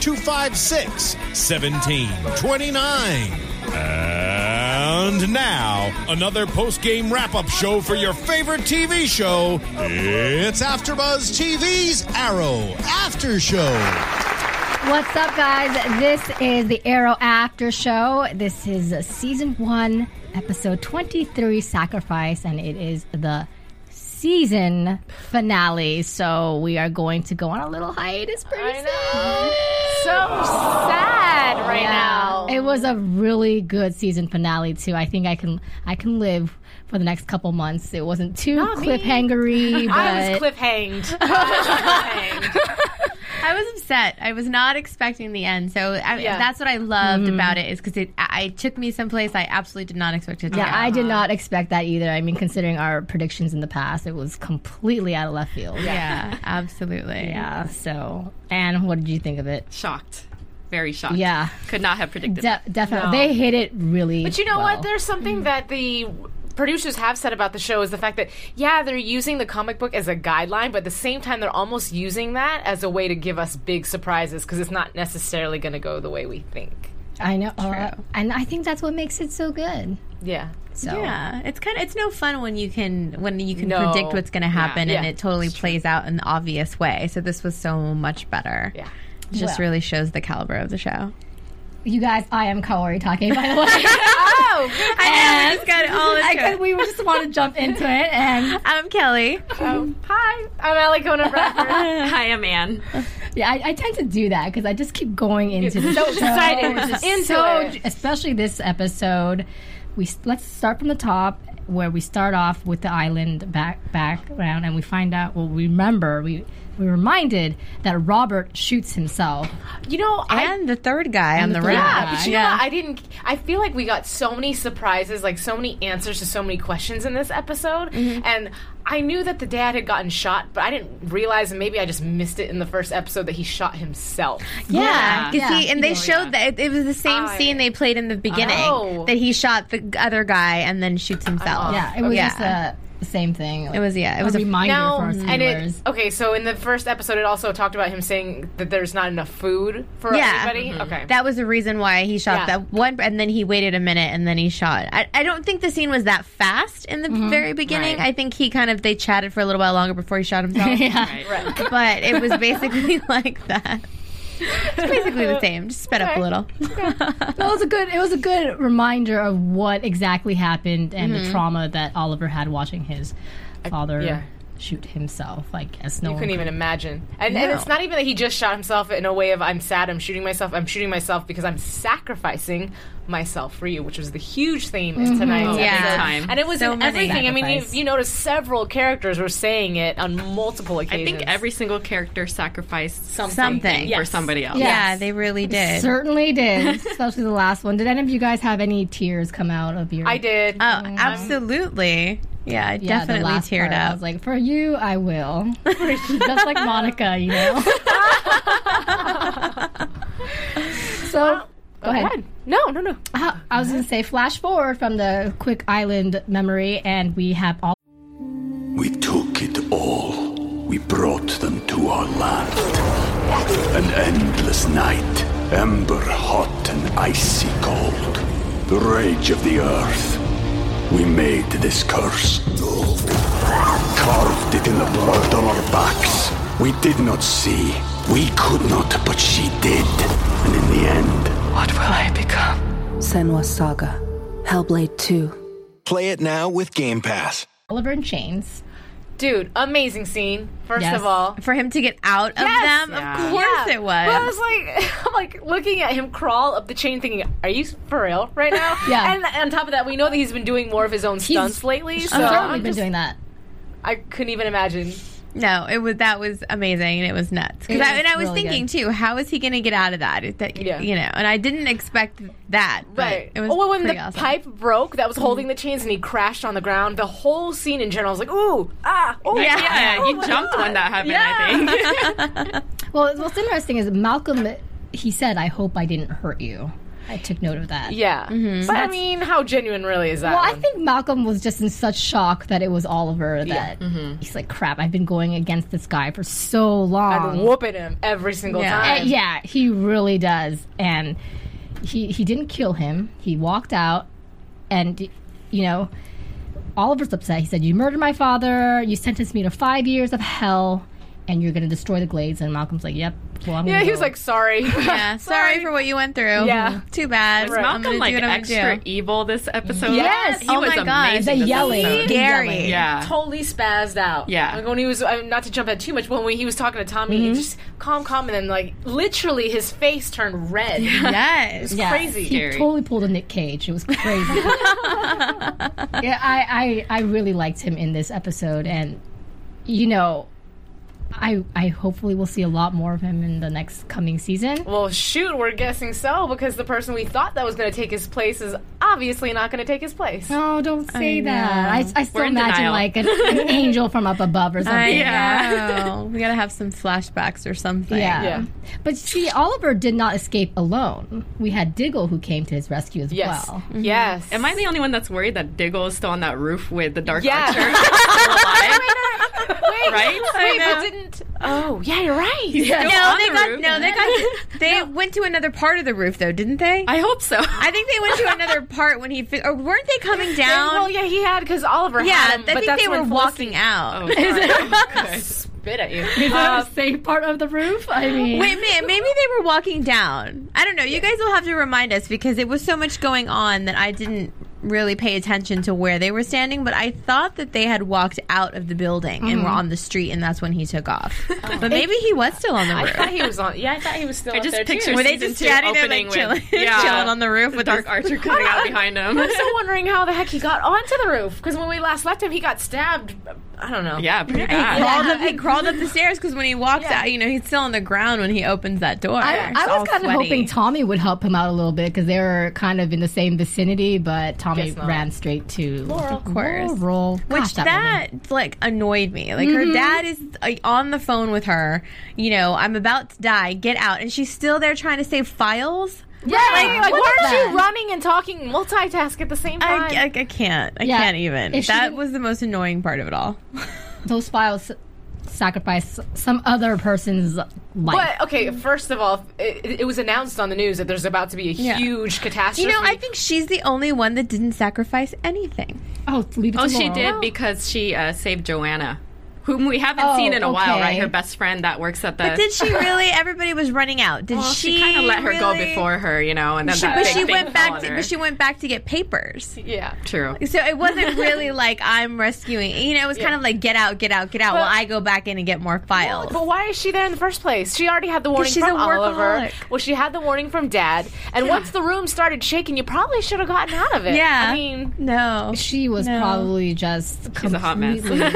256 1729. And now, another post game wrap up show for your favorite TV show. It's AfterBuzz TV's Arrow After Show. What's up, guys? This is the Arrow After Show. This is season one, episode 23, Sacrifice, and it is the season finale. So we are going to go on a little hiatus pretty soon. So sad right now. It was a really good season finale too. I think I can I can live for the next couple months. It wasn't too Not me. cliffhangery, but I was cliffhanged. I was cliffhanged. I was upset. I was not expecting the end. So I, Yeah. that's what I loved Mhm. about it is because it, I, it took me someplace I absolutely did not expect it to Yeah, go. I did not expect that either. I mean, considering our predictions in the past, it was completely out of left field. Yeah, absolutely. Yeah. So, and what did you think of it? Shocked. Very shocked. Yeah. Could not have predicted De- that. definitely, No. they hit it really. But you know well. what? There's something that the producers have said about the show is the fact that yeah, they're using the comic book as a guideline, but at the same time they're almost using that as a way to give us big surprises because it's not necessarily going to go the way we think. I know, uh, and I think that's what makes it so good. Yeah. So Yeah, it's kind of it's no fun when you can when you can No. predict what's going to happen Yeah. and Yeah. it totally plays out in the obvious way. So this was so much better. Yeah, it just Well. really shows the caliber of the show. You guys, I am Kaori Takee, by the way. oh, I know, we just got it all I into could, it. we just want to jump into it, and I'm Kellie. Oh, hi, I'm Alikona Bradford. Hi, I'm Ann. yeah, I, I tend to do that because I just keep going into the so show. excited Just into so- it. especially this episode. We let's start from the top where we start off with the island back background, and we find out. Well, we remember we we reminded that Robert shoots himself. You know, I And the third guy on the the third right. Yeah, but you know what? I didn't. I feel like we got so many surprises, like so many answers to so many questions in this episode, mm-hmm. and I knew that the dad had gotten shot, but I didn't realize, and maybe I just missed it in the first episode that he shot himself. Yeah, because Yeah. he and they showed that it, it was the same I- scene they played in the beginning Oh. that he shot the other guy and then shoots himself. Yeah, it was Yeah. just a the same thing. It was- yeah, it a was a- reminder Now, for our and viewers. it okay. So in the first episode, it also talked about him saying that there's not enough food for Yeah. everybody. Mm-hmm. Okay, That was the reason why he shot Yeah. that one, and then he waited a minute and then he shot. I, I don't think the scene was that fast in the mm-hmm. very beginning. Right. I think he kind of they chatted for a little while longer before he shot himself. yeah. right. But it was basically like that. It's basically the same, just sped up a Okay. little. That was a good. It was a good reminder of what exactly happened and the mm-hmm. trauma that Oliver had watching his father yeah. shoot himself. I guess no you one couldn't could- even imagine. And, and it's not even that he just shot himself in a way of I'm sad, I'm shooting myself. I'm shooting myself because I'm sacrificing myself for you, which was the huge theme in mm-hmm. tonight's big episode. time. And it was So in many everything. I mean, you, sacrifice. you notice several characters were saying it on multiple occasions. I think every single character sacrificed something, Something. for somebody else. Yeah, Yes. they really did. Certainly did, especially the last one. Did any of you guys have any tears come out of your? I did. Oh, mm-hmm. absolutely. Yeah, I Yeah, the definitely last teared part, I up. was like, for you, I will. Just like Monica, you know. so, go ahead. No, no, no. Uh, I was going to say, flash forward from the quick island memory, and we have all. We took it all. We brought them to our land. An endless night, ember hot and icy cold. The rage of the earth. We made this curse. Carved it in the blood on our backs. We did not see. We could not, but she did. And in the end, What will I become? Senua's Saga. Hellblade 2. Play it now with Game Pass. Oliver in chains. Dude, amazing scene, first Yes. of all. For him to get out of Yes! them, Yeah. of course Yeah. it was. But I was like, I'm like looking at him crawl up the chain, thinking, "Are you for real right now?" Yeah. And on top of that, we know that he's been doing more of his own stunts lately. So certainly I'm been just- doing that. I couldn't even imagine. No, it was that was amazing and it was nuts. 'Cause It I, and I was really thinking too, how is he going to get out of that? That Yeah. You know, and I didn't expect that. But Right. It was oh, when the awesome. pipe broke that was holding the chains and he crashed on the ground, the whole scene in general was like, ooh, ah, oh, Yeah, yeah, you jumped when that happened, I think. Well, what's interesting is Malcolm, he said, I hope I didn't hurt you. I took note of that. Yeah. But I mean, how genuine really is that? Well, I think Malcolm was just in such shock that it was Oliver that Mm-hmm. he's like, crap, I've been going against this guy for so long. I'd long. whooping him every single Yeah. Time. yeah, he really does. And he he didn't kill him. He walked out and you know, Oliver's upset. He said, You murdered my father, you sentenced me to five years of hell, and you're gonna destroy the glades and Malcolm's like, Yep, well I'm Yeah, gonna he was like, sorry. Yeah, sorry for what you went through. Yeah. Too bad. Was I'm Malcolm gonna like do what I'm gonna extra evil this episode? Yes. he Oh was my God, amazing. the yelling. episode. The yelling. Yeah. totally spazzed out. Yeah. Like when he was, uh, not to jump ahead too much, but when he was talking to Tommy, Mm-hmm. he just calm, calm, and then like literally his face turned red. Yes. Yes. crazy. He Scary. totally pulled a Nick Cage. It was crazy. yeah, I, I I really liked him in this episode, and you know, I I hopefully will see a lot more of him in the next coming season. Well, shoot, we're guessing so because the person we thought that was going to take his place is obviously not going to take his place. No, don't say I that. I, I still imagine denial. like an, an angel from up above or something. I something. know. we gotta have some flashbacks or something. Yeah. Yeah. But see, Oliver did not escape alone. We had Diggle who came to his rescue as Yes. well. Yes. Am I the only one that's worried that Diggle is still on that roof with the Dark Yeah. Archer? still? Wait, Right? Wait, but didn't. Oh, yeah, you're right. Still No, on they the got roof? no, they got they went to another part of the roof though, didn't they? I hope so. I think they went to another part when he fi- or weren't they coming down? Well, yeah, he had because Oliver yeah, had him, I but think that's they were when walking out. Oh, sorry. Spit at you. Is that a um, safe part of the roof? I mean, Wait, man, maybe they were walking down. I don't know. You guys will have to remind us because it was so much going on that I didn't really pay attention to where they were standing. But I thought that they had walked out of the building and were mm-hmm. on the street, and that's when he took off. Oh. But maybe he was still on the roof. I thought he was on. Yeah, I thought he was still. I up just there picture too. Were they season just two standing there, opening like, chilling- with yeah, chilling on the roof the with Dark Archer coming out behind him. I'm still wondering how the heck he got onto the roof because when we last left him, he got stabbed. I don't know. Yeah, pretty He crawled, up, he crawled up the stairs because when he walks Yeah. out, you know, he's still on the ground when he opens that door. I, I was kind of hoping Tommy would help him out a little bit because they were kind of in the same vicinity, but Tommy ran straight to Laurel. of course. Laurel. Which Gosh, that, like annoyed me. Like Mm-hmm. her dad is uh, on the phone with her. You know, I'm about to die. Get out, and she's still there trying to save files. Yeah, like, like look why at aren't you running and talking multitask at the same time? I, I, I can't. I Yeah. can't even. If That was the most annoying part of it all. Those files sacrifice some other person's life. But okay, first of all, it, it was announced on the news that there's about to be a Yeah. huge catastrophe. You know, I think she's the only one that didn't sacrifice anything. Oh, leave it Oh, to she did because she uh, saved Joanna, whom we haven't Oh, seen in a oh, while, right? Her best friend that works at the. But did she really? Everybody was running out. Did Well, she? she, kind of let her go before her, you know, and then She, that but big she thing went fell back. To, but she went back to get papers. yeah. True. So it wasn't really like I'm rescuing. You know, it was kind of like get out, get out, get out. But- while I go back in and get more files. But why is she there in the first place? She already had the warning she's from a Oliver. Well, she had the warning from Dad, and once the room started shaking, you probably should have gotten out of it. Yeah. I mean, no, She was No. probably just She's a hot mess. completely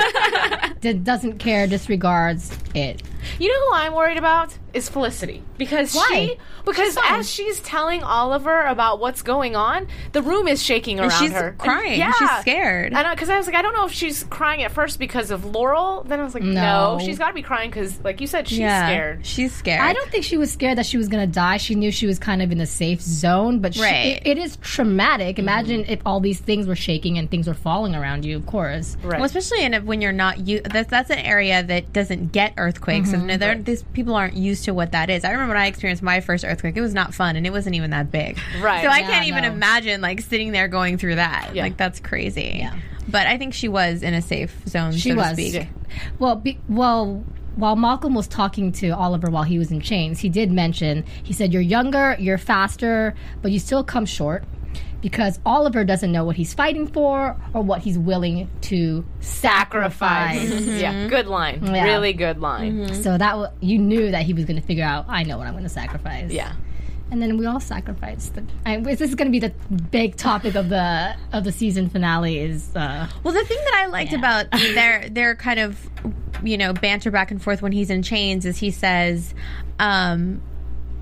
d- doesn't care, disregards it. you know who I'm worried about is Felicity because Why? she because as she's telling Oliver about what's going on, the room is shaking around And she's her, crying. yeah, She's scared. I know because I was like, I don't know if she's crying at first because of Laurel. Then I was like, no, No. she's got to be crying because, like you said, she's yeah, scared. She's scared. I don't think she was scared that she was going to die. She knew she was kind of in a safe zone, but she, Right. it, it is traumatic. Imagine if all these things were shaking and things were falling around you, of course. Right. Well, especially in a, when you're not you. That's that's an area that doesn't get earthquakes, mm-hmm. and they're, these people aren't used to what that is. I remember when I experienced my first earthquake; it was not fun, and it wasn't even that big. Right. So I Yeah, can't even no. imagine like sitting there going through that. Yeah. Like that's crazy. Yeah. But I think she was in a safe zone. She so was. To speak. Well, be, well, while Malcolm was talking to Oliver while he was in chains, he did mention he said, "You're younger, you're faster, but you still come short." Because Oliver doesn't know what he's fighting for or what he's willing to sacrifice. Yeah, good line. Yeah. Really good line. So that w- you knew that he was going to figure out. I know what I'm going to sacrifice. Yeah. and then we all sacrificed. The, I, this is going to be the big topic of the of the season finale. Is uh, Well, the thing that I liked about their their kind of you know banter back and forth when he's in chains is he says, um,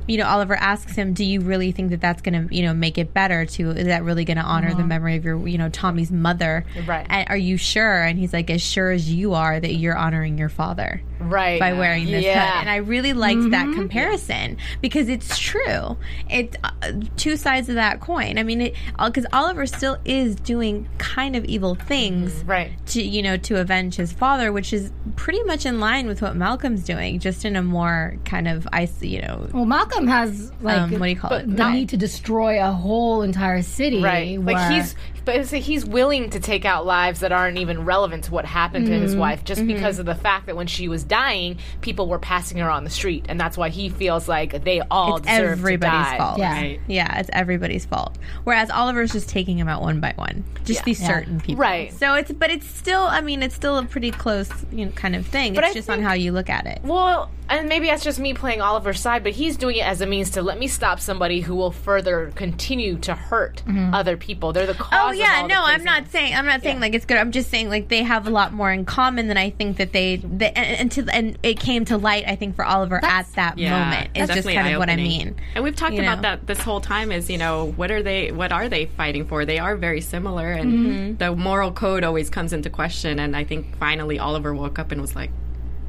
you know, Oliver asks him, "Do you really think that that's going to you know make it better? To is that really going to honor the uh-huh. memory of your you know Tommy's mother? Right. And are you sure?" And he's like, "As sure as you are that you're honoring your father." Right. by wearing this Yeah. hood. And I really liked that comparison because it's true. It's uh, two sides of that coin. I mean, because Oliver still is doing kind of evil things, Right. To you know, to avenge his father, which is pretty much in line with what Malcolm's doing, just in a more kind of ice, you know. well, Malcolm has like Um, what do you call it? the Not- need to destroy a whole entire city. Right. Like he's but it's like he's willing to take out lives that aren't even relevant to what happened to Mm-hmm. his wife just because of the fact that when she was dying, people were passing her on the street and that's why he feels like they all It's deserve everybody's to die. fault. Yeah. Right. Yeah, it's everybody's fault. Whereas Oliver's just taking them out one by one, just Yeah. these Yeah. certain people. Right. So it's, but it's still, I mean, it's still a pretty close, you know, kind of thing. But it's I just on how you look at it. Well, and maybe that's just me playing Oliver's side, but he's doing it as a means to let me stop somebody who will further continue to hurt other people. They're the cause. Oh of yeah, no, I'm not saying I'm not saying like it's good. I'm just saying like they have a lot more in common than I think that they, they and, and, to, and it came to light I think for Oliver at that Yeah, moment. It's just kind of what I mean. And we've talked you about that this whole time. Is you know what are they? What are they fighting for? They are very similar, and Mm-hmm. the moral code always comes into question. And I think finally Oliver woke up and was like,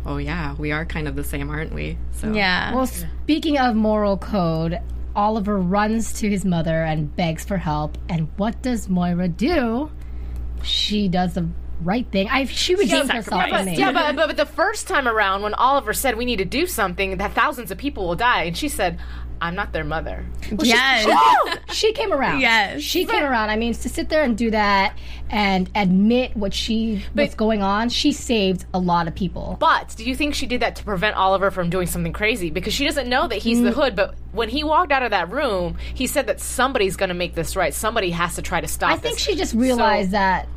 "Oh yeah, we are kind of the same, aren't we?" So Yeah. Well, speaking of moral code, Oliver runs to his mother and begs for help. And what does Moira do? She does the right thing. I she redeemed herself Yeah, but, yeah but, but, but the first time around, when Oliver said we need to do something, that thousands of people will die, and she said, "I'm not their mother." yes. she came around. Yes. she came around. I mean, to sit there and do that and admit what she what's going on, she saved a lot of people. But do you think she did that to prevent Oliver from doing something crazy? Because she doesn't know that he's Mm. the hood. But when he walked out of that room, he said that somebody's going to make this right. Somebody has to try to stop I think this. she just realized So- that,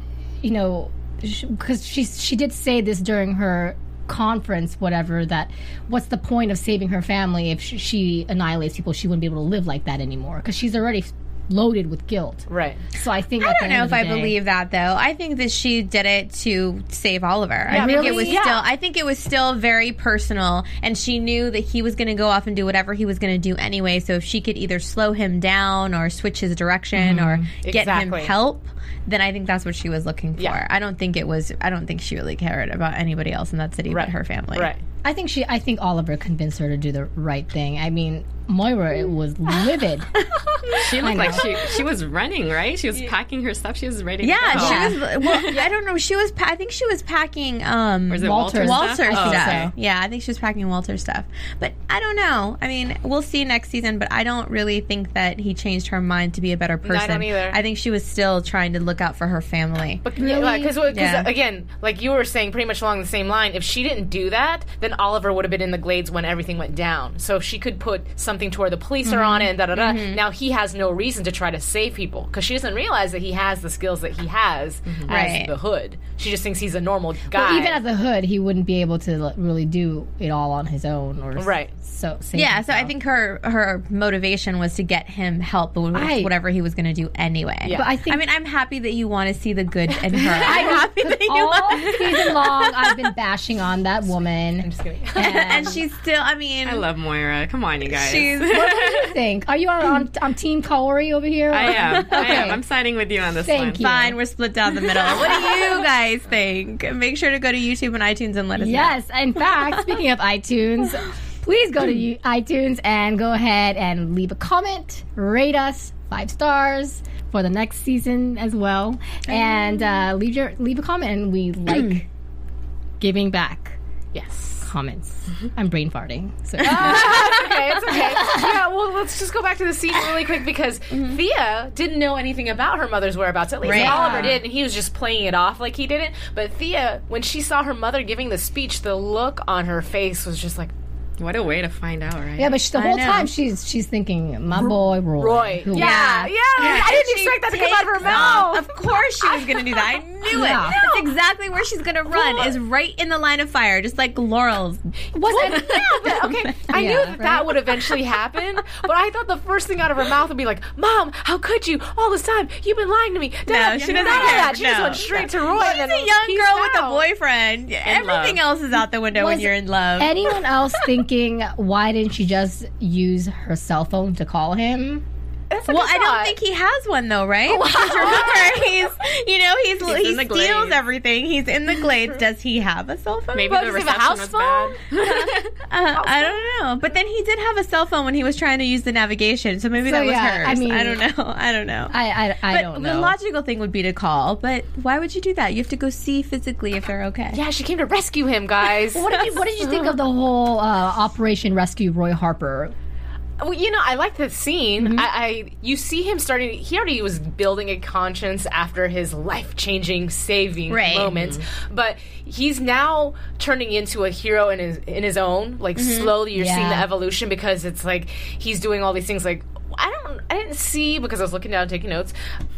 you know, because she she did say this during her conference, whatever. That what's the point of saving her family if she, she annihilates people? She wouldn't be able to live like that anymore because she's already loaded with guilt. Right. So I think I don't know if I day- believe that though. I think that she did it to save Oliver. I think really? it was Yeah. still I think it was still very personal and she knew that he was going to go off and do whatever he was going to do anyway, so if she could either slow him down or switch his direction or mm-hmm. get him help, then I think that's what she was looking for. Yeah. I don't think it was I don't think she really cared about anybody else in that city Right. but her family. Right. I think she. I think Oliver convinced her to do the right thing. I mean, Moira it was livid. She looked like she she was running, right? She was packing her stuff. She was ready. Yeah, to go. she was. Well, I don't know. She was. Pa- I think she was packing. Um, Was it Walter Walter's Walter stuff? stuff. Oh, okay. Yeah, I think she was packing Walter stuff. But I don't know. I mean, we'll see next season. But I don't really think that he changed her mind to be a better No, I person. don't either. I think she was still trying to look out for her family. But because Yeah. again, like you were saying, pretty much along the same line. If she didn't do that, then Oliver would have been in the glades when everything went down. So if she could put something to where the police are Mhm. on it and da da da. Mhm. Now he has no reason to try to save people because she doesn't realize that he has the skills that he has as Right. the hood. She just thinks he's a normal guy. Well, even as a hood, he wouldn't be able to really do it all on his own, or Right. So save yeah, himself. so I think her her motivation was to get him help with I- whatever he was going to do anyway. Yeah. But I think- I mean, I'm happy that you want to see the good in her. I I'm happy that you all season long, I've been bashing on that woman. I'm just kidding. and she's still. I mean, I love Moira. Come on, you guys. She's- what do you think? Are you on, on, on Team Kaori over here? I am. I Okay. am. I'm siding with you on this Thank one. you. Fine, we're split down the middle. what do you guys think? Make sure to go to YouTube and iTunes and let us Yes, know. Yes. In fact, speaking of iTunes, please go to you- iTunes and go ahead and leave a comment, rate us five stars for the next season as well, and uh, leave your leave a comment. And we like giving back yes comments. Mm-hmm. I'm brain farting. So. it's ah, okay. It's okay. Yeah. Well, let's just go back to the scene really quick because mm-hmm. Thea didn't know anything about her mother's whereabouts. At least Right. Oliver did, and he was just playing it off like he didn't. But Thea, when she saw her mother giving the speech, the look on her face was just like, What a way to find out, right? Yeah, but she, the I whole know. time she's she's thinking, my boy Roy. Roy. who- Yeah. Yeah. I didn't she expect that to come out of her mouth. off. Of course she was going to do that. I knew Yeah. it. That's exactly where she's going to run, is right in the line of fire, just like Laurel's. Was it? yeah, but okay. I knew Yeah, that that would eventually happen, but I thought the first thing out of her mouth would be like, "Mom, how could you? All this time, you've been lying to me." No, she doesn't None care. that. She just went straight to Roy. She's and a young peaced girl with a out. boyfriend. Everything love. else is out the window when you're in love. Anyone else thinking why didn't she just use her cell phone to call him? That's a well, good I don't think he has one though, right? Because remember, he's you know he's, He's he in the steals glades. everything. He's in the glades. Does he have a cell phone? Maybe But the does he have a reception house was phone? bad. Uh, I don't know. But then he did have a cell phone when he was trying to use the navigation, so maybe So, that was yeah, hers. I mean- I don't know. I don't know. I I, I but don't know. the logical thing would be to call. But why would you do that? You have to go see physically if they're okay. Yeah, she came to rescue him, guys. what did you What did you think of the whole uh, Operation Rescue Roy Harper? Well, you know, I like the scene. Mm-hmm. I, I you see him starting. He already was building a conscience after his life changing, saving Right. moment, but he's now turning into a hero in his in his own. Like Mm-hmm. slowly, you're seeing the evolution because it's like he's doing all these things. Like I don't, I didn't see because I was looking down taking notes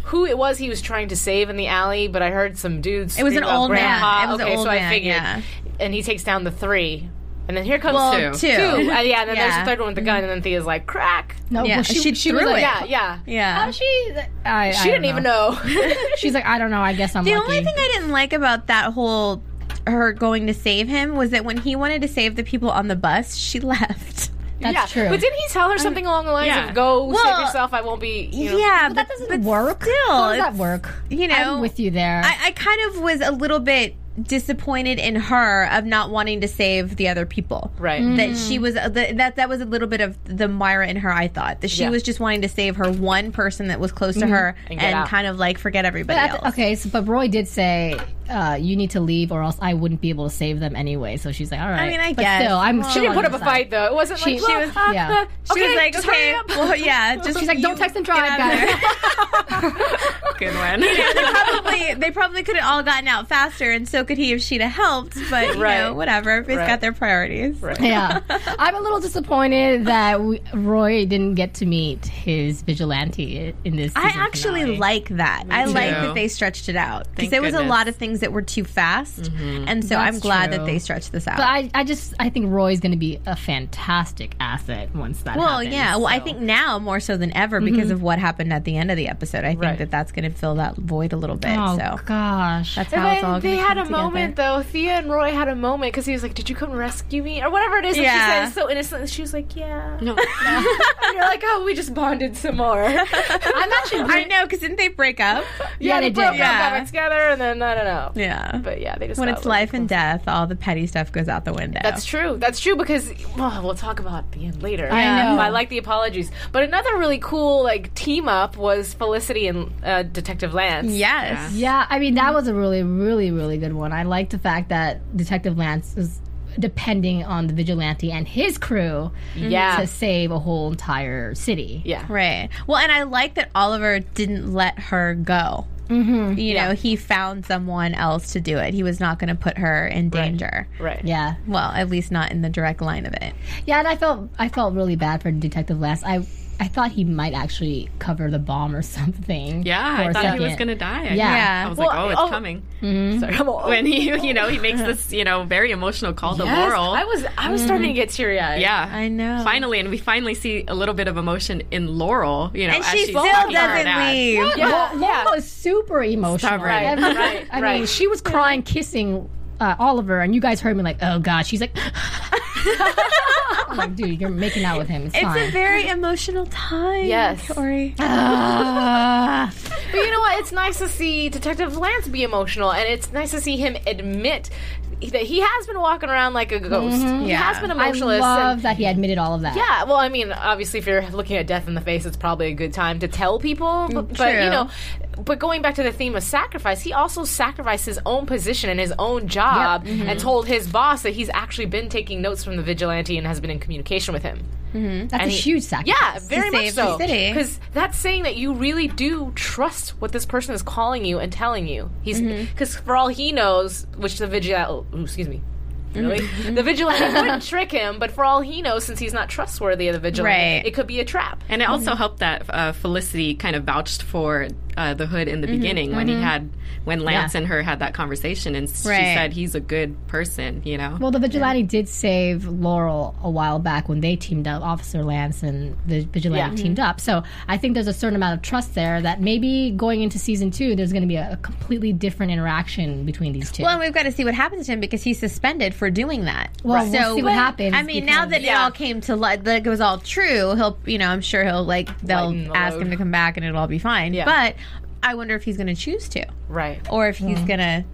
who it was he was trying to save in the alley, but I heard some dudes. It was an old man. Grandpa. It was an okay, old so I man, figured, yeah. and he takes down the three. And then here comes Well, two. two. Uh, yeah, and then there's Yeah. the third one with the gun, and then Thea's like, crack. No, Yeah, well, she she, she was threw like, it. Yeah, yeah. Yeah. How she? I, She didn't even know. She's like, I don't know. I guess I'm The lucky. only thing I didn't like about that whole her going to save him was that when he wanted to save the people on the bus, she left. That's yeah. true. But didn't he tell her something along the lines yeah. of "Go Well, save yourself. I won't be." You know. yeah, but that doesn't but work. Still, How does that work? You know, I'm with you there. I, I kind of was a little bit disappointed in her of not wanting to save the other people. Right. That she was uh, the, that that was a little bit of the Moira in her. I thought that she Yeah. was just wanting to save her one person that was close to her And and, kind of like forget everybody But else. okay, so, but Roy did say uh, you need to leave, or else I wouldn't be able to save them anyway. So she's like, all right. I mean, I but guess. still, I'm. Well, She didn't put up a your fight though. It wasn't She- like she was- uh, yeah. She okay, was like, just okay, well, yeah, just She's like, don't text and drive, out of there." Good one. they probably they probably could have all gotten out faster, and so could he if she'd have helped. But you Right. know, whatever. Everybody's Right. got their priorities. yeah, I'm a little disappointed that we, Roy didn't get to meet his vigilante in this. I actually finale. like that. I like that they stretched it out because Thank there was a lot of things that were too fast, and so That's I'm glad true. that they stretched this out. But I, I just, I think Roy's going to be a fantastic asset once that. well, happens, yeah. Well, I think now more so than ever mm-hmm. because of what happened at the end of the episode. I think Right. that that's going to fill that void a little bit. Oh so gosh, that's And how it's all then going they to had a together. Moment though. Thea and Roy had a moment because he was like, "Did you come rescue me?" or whatever it is. And Yeah. she said so innocently. She was like, "Yeah." No. and you're like, "Oh, we just bonded some more." I'm actually. I know because didn't they break up? Yeah, they broke did. up, Yeah. got back together, and then I don't know. Yeah. But yeah, they just when it's a little life and death, all the petty stuff goes out the window. That's true. That's true because well, we'll talk about the end later. I know. I like the apologies, but another really cool like team up was Felicity and uh, Detective Lance. Yes. Yeah, I mean that was a really, really, really good one. I like the fact that Detective Lance is depending on the vigilante and his crew Yeah. to save a whole entire city. Yeah. Right. Well, and I like that Oliver didn't let her go. Mm-hmm. You know, he found someone else to do it. He was not going to put her in danger. Right. Yeah. Well, at least not in the direct line of it. Yeah, and I felt I felt really bad for Detective Lance. I I thought he might actually cover the bomb or something. Yeah, for I a thought he was gonna die. I, Yeah. I was Well, like, oh, it's oh, coming. Mm-hmm. Sorry, I'm all- When he, you know, he makes this, you know, very emotional call to Yes, Laurel. I was I was starting to get teary eyed. yeah, I know. Finally, and we finally see a little bit of emotion in Laurel. You know, And as she she's still talking to her doesn't dad. leave. Yeah, Laurel, Laurel is super emotional. Stubborn. I Right, mean, right, I mean, right. she was crying, kissing uh, Oliver, and you guys heard me like, "Oh God!" She's like, "I'm like, dude, you're making out with him. It's, It's fine." a very emotional time. Yes. Kaori. Ah. But you know what? It's nice to see Detective Lance be emotional, and it's nice to see him admit that he has been walking around like a ghost. He Yeah. has been emotional. I love and- that he admitted all of that. yeah, well, I mean, obviously, if you're looking at death in the face, it's probably a good time to tell people. But, but, you know, but going back to the theme of sacrifice, he also sacrificed his own position and his own job, and told his boss that he's actually been taking notes from the vigilante and has been in communication with him. that's And a he- huge sacrifice. Yeah, very much save so. Because that's saying that you really do trust what this person is calling you and telling you. He's Mm-hmm. because for all he knows, which the vigilante, oh, excuse me. Really? Mm-hmm. the vigilante wouldn't trick him, but for all he knows, since he's not trustworthy of the vigilante, Right. it could be a trap. And it also helped that uh, Felicity kind of vouched for uh, the hood in the mm-hmm. beginning when he mm-hmm. had when Lance Yeah. and her had that conversation, and she said he's a good person. You know. Well, the vigilante did save Laurel a while back when they teamed up. Officer Lance and the vigilante Yeah. teamed mm-hmm. up. So I think there's a certain amount of trust there that maybe going into season two, there's going to be a, a completely different interaction between these two. Well, and we've got to see what happens to him because he's suspended for doing that. Well, we'll see what happens I mean, now because- that it all came to light, that it was all true. He'll, you know, I'm sure he'll like they'll the ask load. him to come back and it'll all be fine. Yeah. But I wonder if he's going to choose to, Right. or if he's going to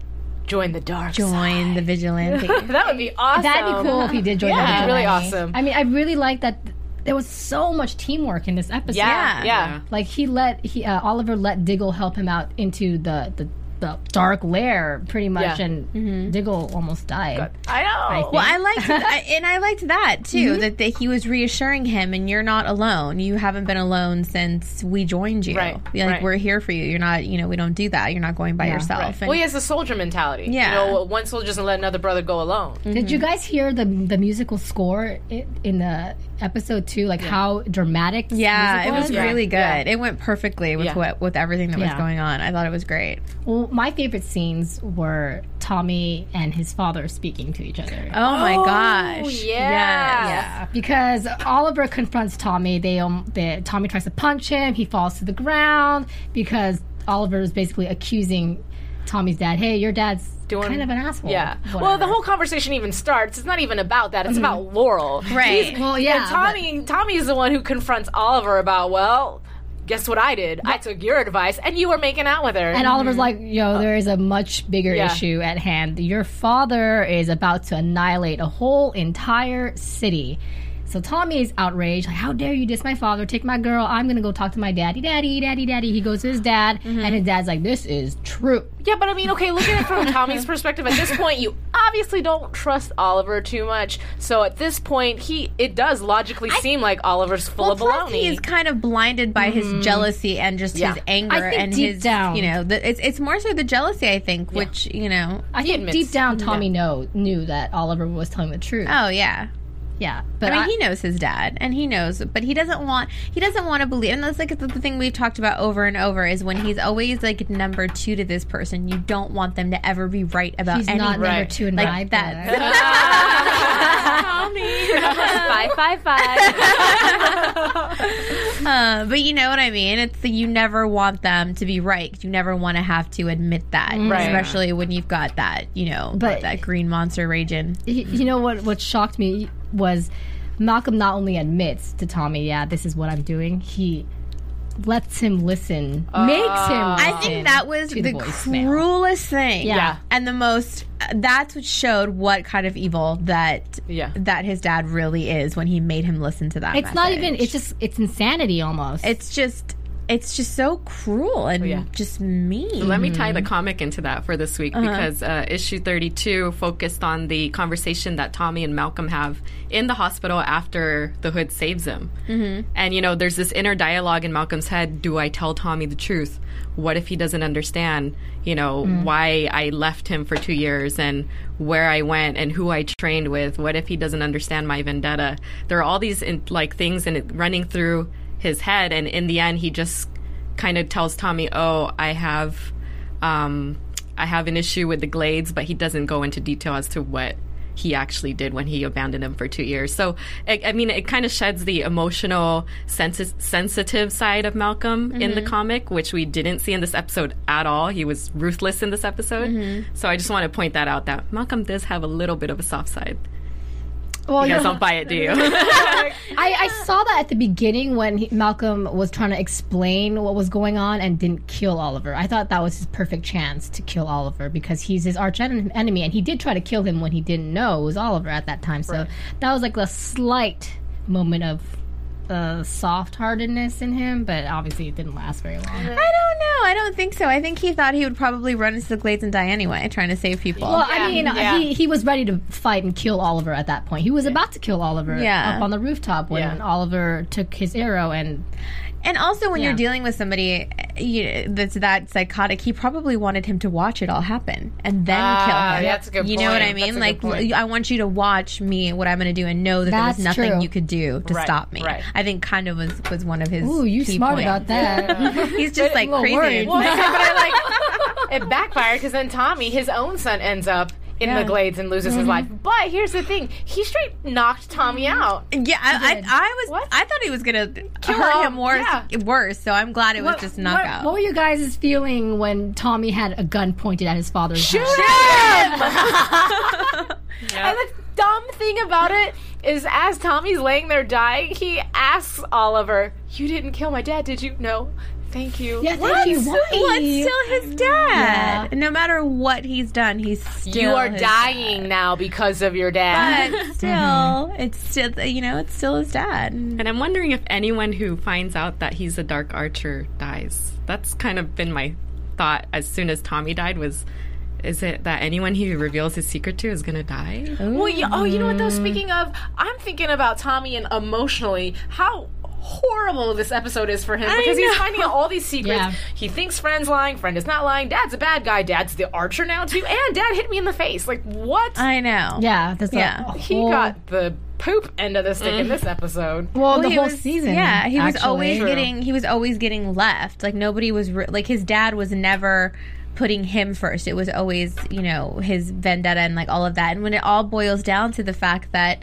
Join the dark join the vigilante. That would be awesome. That'd be cool if he did join Yeah, the that'd be vigilante. really awesome. I mean, I really like that. There was so much teamwork in this episode. Yeah, Yeah. yeah. Like he let he uh, Oliver let Diggle help him out into the the, the dark lair pretty much, Yeah. and mm-hmm. Diggle almost died. I know. think. Well, I liked, I, and I liked that too. Mm-hmm. That, that he was reassuring him, and you're not alone. You haven't been alone since we joined you. Right, Like right. we're here for you. You're not, you know, we don't do that. You're not going by Yeah. yourself. Right. And- well, he has a soldier mentality. Yeah. You know, one soldier doesn't let another brother go alone. Did you mm-hmm. guys hear the the musical score in the episode two? Like how dramatic? the yeah, it music was Yeah. really good. Yeah. It went perfectly with Yeah. what with everything that was Yeah. going on. I thought it was great. Well, my favorite scenes were Tommy and his father speaking to each other. Oh, my gosh! yeah. Yes. Yeah, because Oliver confronts Tommy. They, um, they Tommy tries to punch him. He falls to the ground because Oliver is basically accusing Tommy's dad. Hey, your dad's Doing- kind of an asshole. Yeah. Well, the whole conversation even starts. It's not even about that. It's mm-hmm. about Laurel. Right. He's- Well, yeah, Tommy, Tommy is the one who confronts Oliver about. Well, guess what I did? I took your advice, and you were making out with her. And Oliver's mm-hmm. like, yo, uh, there is a much bigger Yeah. issue at hand. Your father is about to annihilate a whole entire city. So Tommy is outraged. Like, how dare you diss my father? Take my girl. I'm gonna go talk to my daddy, daddy, daddy, daddy. He goes to his dad, mm-hmm. and his dad's like, "This is true." Yeah, but I mean, okay, looking at it from Tommy's perspective, at this point, you obviously don't trust Oliver too much. So at this point, he it does logically seem like Oliver's full Well, of plus baloney. he's kind of blinded by his mm-hmm. jealousy and just Yeah. his anger I think and deep his, down- you know, the, it's it's more so the jealousy. I think, which you know, I think admits- deep down, Tommy know knew that Oliver was telling the truth. oh yeah. Yeah, but I mean, I- he knows his dad, and he knows, but he doesn't want. He doesn't want to believe, and that's like the, the thing we've talked about over and over is when he's always like number two to this person. You don't want them to ever be right about he's anything. not number Right. two in Like my that. five five five. Uh, but you know what I mean. It's the, you never want them to be right. You never want to have to admit that, Right. especially when you've got that, you know, But- that green monster raging. You know what what shocked me was Malcolm not only admits to Tommy, yeah, this is what I'm doing. He lets him listen, makes him. Ah. I think that was to the, cruelest thing. Yeah. Yeah. And the most that's what showed what kind of evil that Yeah. that his dad really is when he made him listen to that. It's not even. It's just. It's insanity almost. it's just it's just so cruel and yeah. just mean. Let me tie the comic into that for this week because uh, issue 32 focused on the conversation that Tommy and Malcolm have in the hospital after the hood saves him. Mm-hmm. And, you know, there's this inner dialogue in Malcolm's head do I tell Tommy the truth? What if he doesn't understand, you know, why I left him for two years and where I went and who I trained with? What if he doesn't understand my vendetta? There are all these, in, like, things in running through his head. And in the end, he just kind of tells Tommy, "Oh, I have, um, I have an issue with the Glades," but he doesn't go into detail as to what he actually did when he abandoned them for two years. So, I, I mean, it kind of sheds the emotional, sensi- sensitive side of Malcolm in the comic, which we didn't see in this episode at all. He was ruthless in this episode. So, I just want to point that out that Malcolm does have a little bit of a soft side. Well, You you guys don't buy it, do you? I, I saw that at the beginning when he, Malcolm was trying to explain what was going on and didn't kill Oliver. I thought that was his perfect chance to kill Oliver because he's his arch en- enemy, and he did try to kill him when he didn't know it was Oliver at that time. So that was like a slight moment of uh, soft-heartedness in him, but obviously it didn't last very long. I don't know. I don't think so. I think he thought he would probably run into the glades and die anyway, trying to save people. Well, I mean, yeah. he, he was ready to fight and kill Oliver at that point. He was about to kill Oliver Yeah. up on the rooftop when Yeah. Oliver took his arrow and And also, when Yeah. you're dealing with somebody you that's that psychotic, he probably wanted him to watch it all happen and then Ah, kill him. that's a good You know what I mean? Like. I want you to watch me, what I'm going to do, and know that That's there was nothing true. you could do to Right, stop me. right. I think kind of was was one of his. Ooh, you smart points. about that. He's just like crazy. Well, but I like it backfired because then Tommy, his own son, ends up in Yeah. the glades and loses his mm-hmm. life. But here's the thing: he straight knocked Tommy mm-hmm. out. Yeah, I, I, I was. What? I thought he was gonna Kill hurt him, him worse. yeah. Worse. So I'm glad it was just what, knockout. what were you guys' feeling when Tommy had a gun pointed at his father's Shoot head? him! And the dumb thing about it is, as Tommy's laying there dying, he asks Oliver, "You didn't kill my dad, did you?" No. Thank you. Yeah, thank you. Why? What's still his dad? No matter what he's done, he's still. You are his dying now because of your dad. But still, it's still you know it's still his dad. And I'm wondering if anyone who finds out that he's a dark archer dies. That's kind of been my thought as soon as Tommy died was is it that anyone he reveals his secret to is going to die? Well, you, oh, you know what though? Mm. Speaking of, I'm thinking about Tommy and emotionally how horrible this episode is for him because he's finding out all these secrets. Yeah. He thinks friend's lying, friend is not lying. Dad's a bad guy. Dad's the archer now too, and dad hit me in the face. Like what? I know. Yeah, that's Yeah. A he whole- got the poop end of the stick in mm. this episode. well, Well, the whole was- season. Yeah, he was always True. getting he was always getting left. Like nobody was re- like his dad was never putting him first. It was always you know his vendetta and like all of that. And when it all boils down to the fact that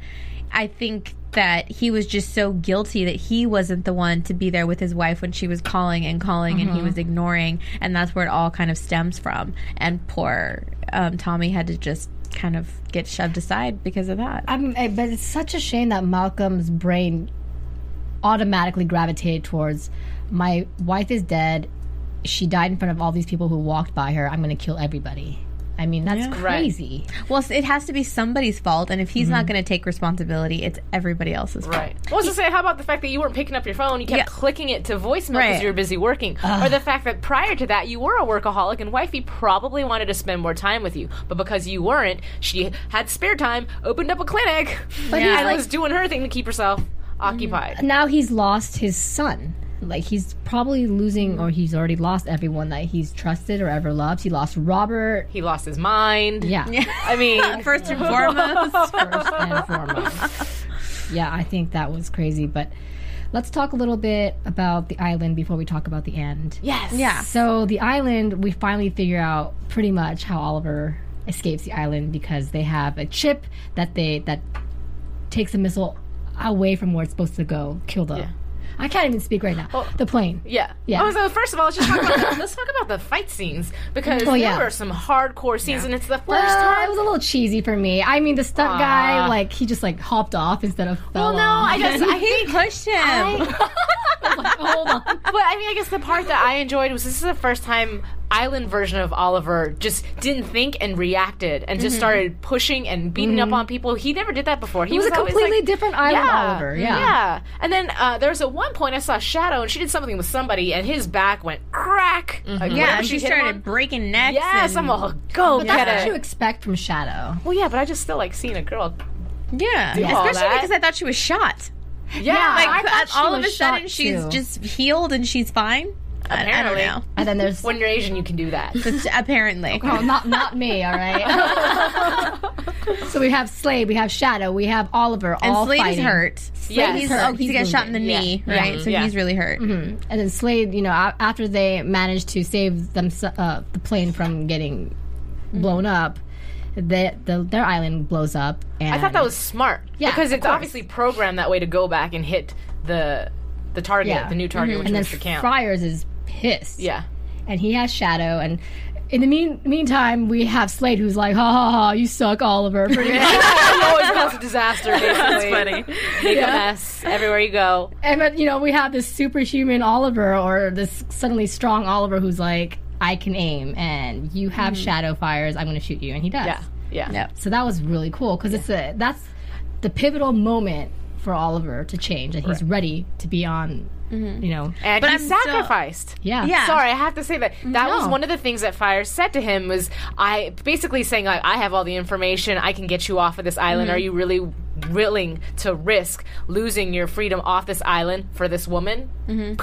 I think that he was just so guilty that he wasn't the one to be there with his wife when she was calling and calling and he was ignoring and that's where it all kind of stems from and poor um, tommy had to just kind of get shoved aside because of that I mean, eh, but it's such a shame that Malcolm's brain automatically gravitated towards my wife is dead. She died in front of all these people who walked by her. I'm going to kill everybody. I mean, that's crazy. Well, it has to be somebody's fault, and if he's not mm-hmm. going to take responsibility, it's everybody else's fault. Right. Well, I was to say, how about the fact that you weren't picking up your phone? You kept Yeah. clicking it to voicemail because Right. you were busy working. Or the fact that prior to that, you were a workaholic and wifey probably wanted to spend more time with you. But because you weren't, she had spare time, opened up a clinic, But and he's like- was doing her thing to keep herself occupied. Now he's lost his son. Like he's probably losing, or he's already lost everyone that he's trusted or ever loved. He lost Robert. He lost his mind. Yeah, I mean, First and foremost, first and foremost. Yeah, I think that was crazy. But let's talk a little bit about the island before we talk about the end. yes. yeah. So the island, we finally figure out pretty much how Oliver escapes the island because they have a chip that they that takes a missile away from where it's supposed to go, kill the. I can't even speak right now. the plane. Yeah. Yeah. Oh, so first of all, let's just talk about the, let's talk about the fight scenes because Oh, yeah. there were some hardcore scenes, and it's the uh, first Well, time. it was a little cheesy for me. I mean, the stunt Aw. guy, like he just like hopped off instead of fell well, no, off. I just I he think pushed him. Hold on. But I mean, I guess the part that I enjoyed was this is the first time island version of Oliver just didn't think and reacted and just Mhm. started pushing and beating up on people. He never did that before. He He was a completely like- different island Oliver, yeah. yeah. And then uh, there was at one point I saw Shado and she did something with somebody and his back went crack. Mm-hmm. Yeah, whatever and she him started breaking necks. Yes, and- I'm all go But get that's what you expect from Shado. Well, yeah, but I just still like seeing a girl. Yeah, especially because I thought she was shot. Yeah, like uh, she all of was a sudden she's too. just healed and she's fine. I- I, Apparently. don't know. And then there's When you're Asian, you can do that. But apparently, Oh, not not me, all right. so we have Slade, we have Shado, we have Oliver, and all Slade fighting. is hurt. Slade Yeah, is he's, hurt. oh, He's got He's shot in the wounded. knee, Yeah. right? So Yeah. he's really hurt. Mhm. And then Slade, you know, a- after they managed to save them uh, the plane from getting blown up, they, the, their island blows up. And I thought that was smart. Yeah, because of it's course. obviously programmed that way to go back and hit the the target, yeah. the new target, which and was then the camp. Fyers is pissed. yeah. and he has Shado, and in the mean meantime, we have Slade, who's like, "Ha ha ha, you suck, Oliver." Pretty much. Always causes a disaster, basically. That's funny. Make Yeah. a mess everywhere you go. And then, you know, we have this superhuman Oliver or this suddenly strong Oliver who's like, I can aim and you have hmm. Shado Fyers, I'm going to shoot you. And he does. Yeah. Yeah. Yeah. So that was really cool because it's a, that's the pivotal moment for Oliver to change and he's ready to be on, you know. And But he I'm still- sacrificed. Yeah. Yeah. Sorry, I have to say that that was one of the things that Fyers said to him was I basically saying like I have all the information, I can get you off of this island. Are you really willing to risk losing your freedom off this island for this woman? Mm-hmm.